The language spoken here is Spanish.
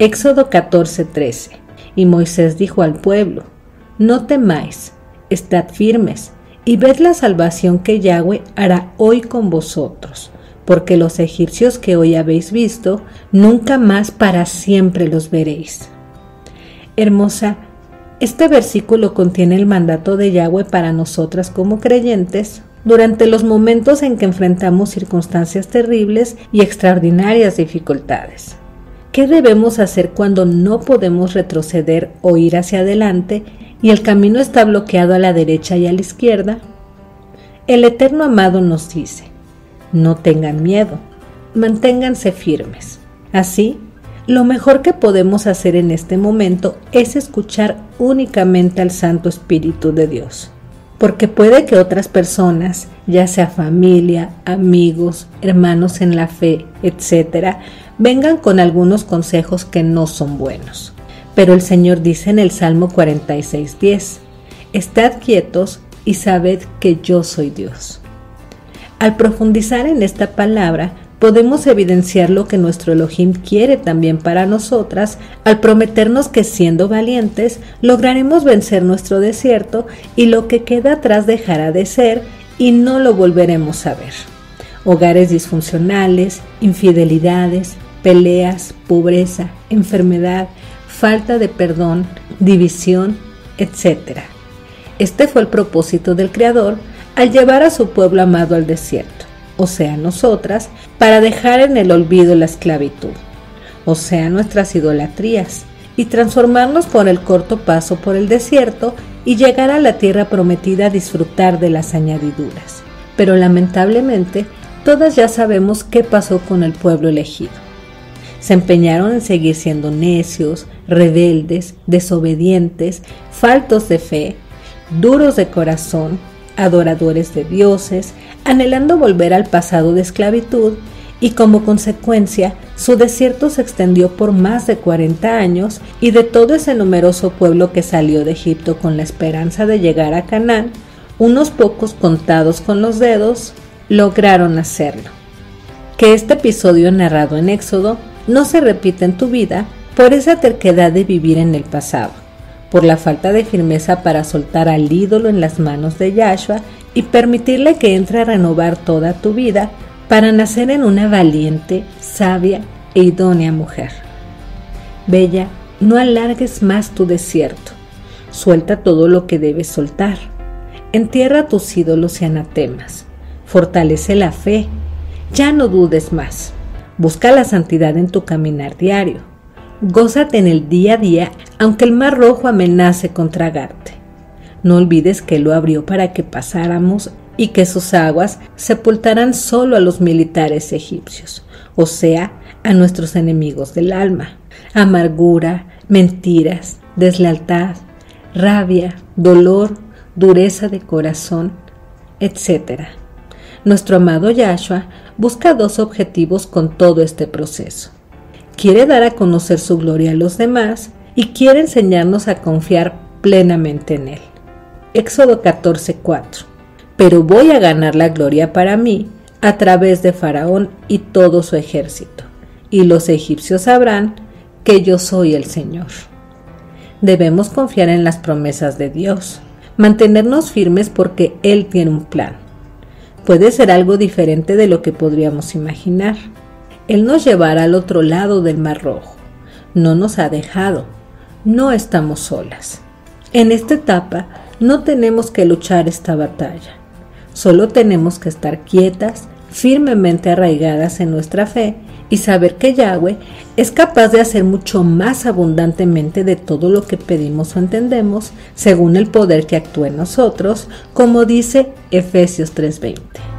Éxodo 14:13. Y Moisés dijo al pueblo, No temáis, estad firmes, y ved la salvación que Yahweh hará hoy con vosotros, porque los egipcios que hoy habéis visto, nunca más para siempre los veréis. Hermosa, este versículo contiene el mandato de Yahweh para nosotras como creyentes durante los momentos en que enfrentamos circunstancias terribles y extraordinarias dificultades. ¿Qué debemos hacer cuando no podemos retroceder o ir hacia adelante y el camino está bloqueado a la derecha y a la izquierda? El Eterno Amado nos dice, no tengan miedo, manténganse firmes. Así, lo mejor que podemos hacer en este momento es escuchar únicamente al Santo Espíritu de Dios porque puede que otras personas, ya sea familia, amigos, hermanos en la fe, etc., vengan con algunos consejos que no son buenos. Pero el Señor dice en el Salmo 46:10, Estad quietos y sabed que yo soy Dios. Al profundizar en esta palabra, podemos evidenciar lo que nuestro Elohim quiere también para nosotras al prometernos que siendo valientes lograremos vencer nuestro desierto y lo que queda atrás dejará de ser y no lo volveremos a ver. Hogares disfuncionales, infidelidades, peleas, pobreza, enfermedad, falta de perdón, división, etc. Este fue el propósito del Creador al llevar a su pueblo amado al desierto o sea nosotras, para dejar en el olvido la esclavitud, o sea nuestras idolatrías, y transformarnos por el corto paso por el desierto y llegar a la tierra prometida a disfrutar de las añadiduras. Pero lamentablemente, todas ya sabemos qué pasó con el pueblo elegido. Se empeñaron en seguir siendo necios, rebeldes, desobedientes, faltos de fe, duros de corazón, adoradores de dioses, anhelando volver al pasado de esclavitud y como consecuencia su desierto se extendió por más de 40 años y de todo ese numeroso pueblo que salió de Egipto con la esperanza de llegar a Canaán, unos pocos contados con los dedos lograron hacerlo. Que este episodio narrado en Éxodo no se repita en tu vida por esa terquedad de vivir en el pasado, por la falta de firmeza para soltar al ídolo en las manos de Yahshua y permitirle que entre a renovar toda tu vida para nacer en una valiente, sabia e idónea mujer. Bella, no alargues más tu desierto. Suelta todo lo que debes soltar. Entierra tus ídolos y anatemas. Fortalece la fe. Ya no dudes más. Busca la santidad en tu caminar diario. Gózate en el día a día, aunque el mar rojo amenace con tragarte. No olvides que lo abrió para que pasáramos y que sus aguas sepultarán solo a los militares egipcios, o sea, a nuestros enemigos del alma. Amargura, mentiras, deslealtad, rabia, dolor, dureza de corazón, etc. Nuestro amado Yahshua busca dos objetivos con todo este proceso. Quiere dar a conocer su gloria a los demás y quiere enseñarnos a confiar plenamente en Él. Éxodo 14:4. Pero voy a ganar la gloria para mí a través de Faraón y todo su ejército, y los egipcios sabrán que yo soy el Señor. Debemos confiar en las promesas de Dios, mantenernos firmes porque Él tiene un plan. Puede ser algo diferente de lo que podríamos imaginar. Él nos llevará al otro lado del Mar Rojo. No nos ha dejado. No estamos solas. En esta etapa no tenemos que luchar esta batalla. Solo tenemos que estar quietas, firmemente arraigadas en nuestra fe y saber que Yahweh es capaz de hacer mucho más abundantemente de todo lo que pedimos o entendemos, según el poder que actúa en nosotros, como dice Efesios 3:20.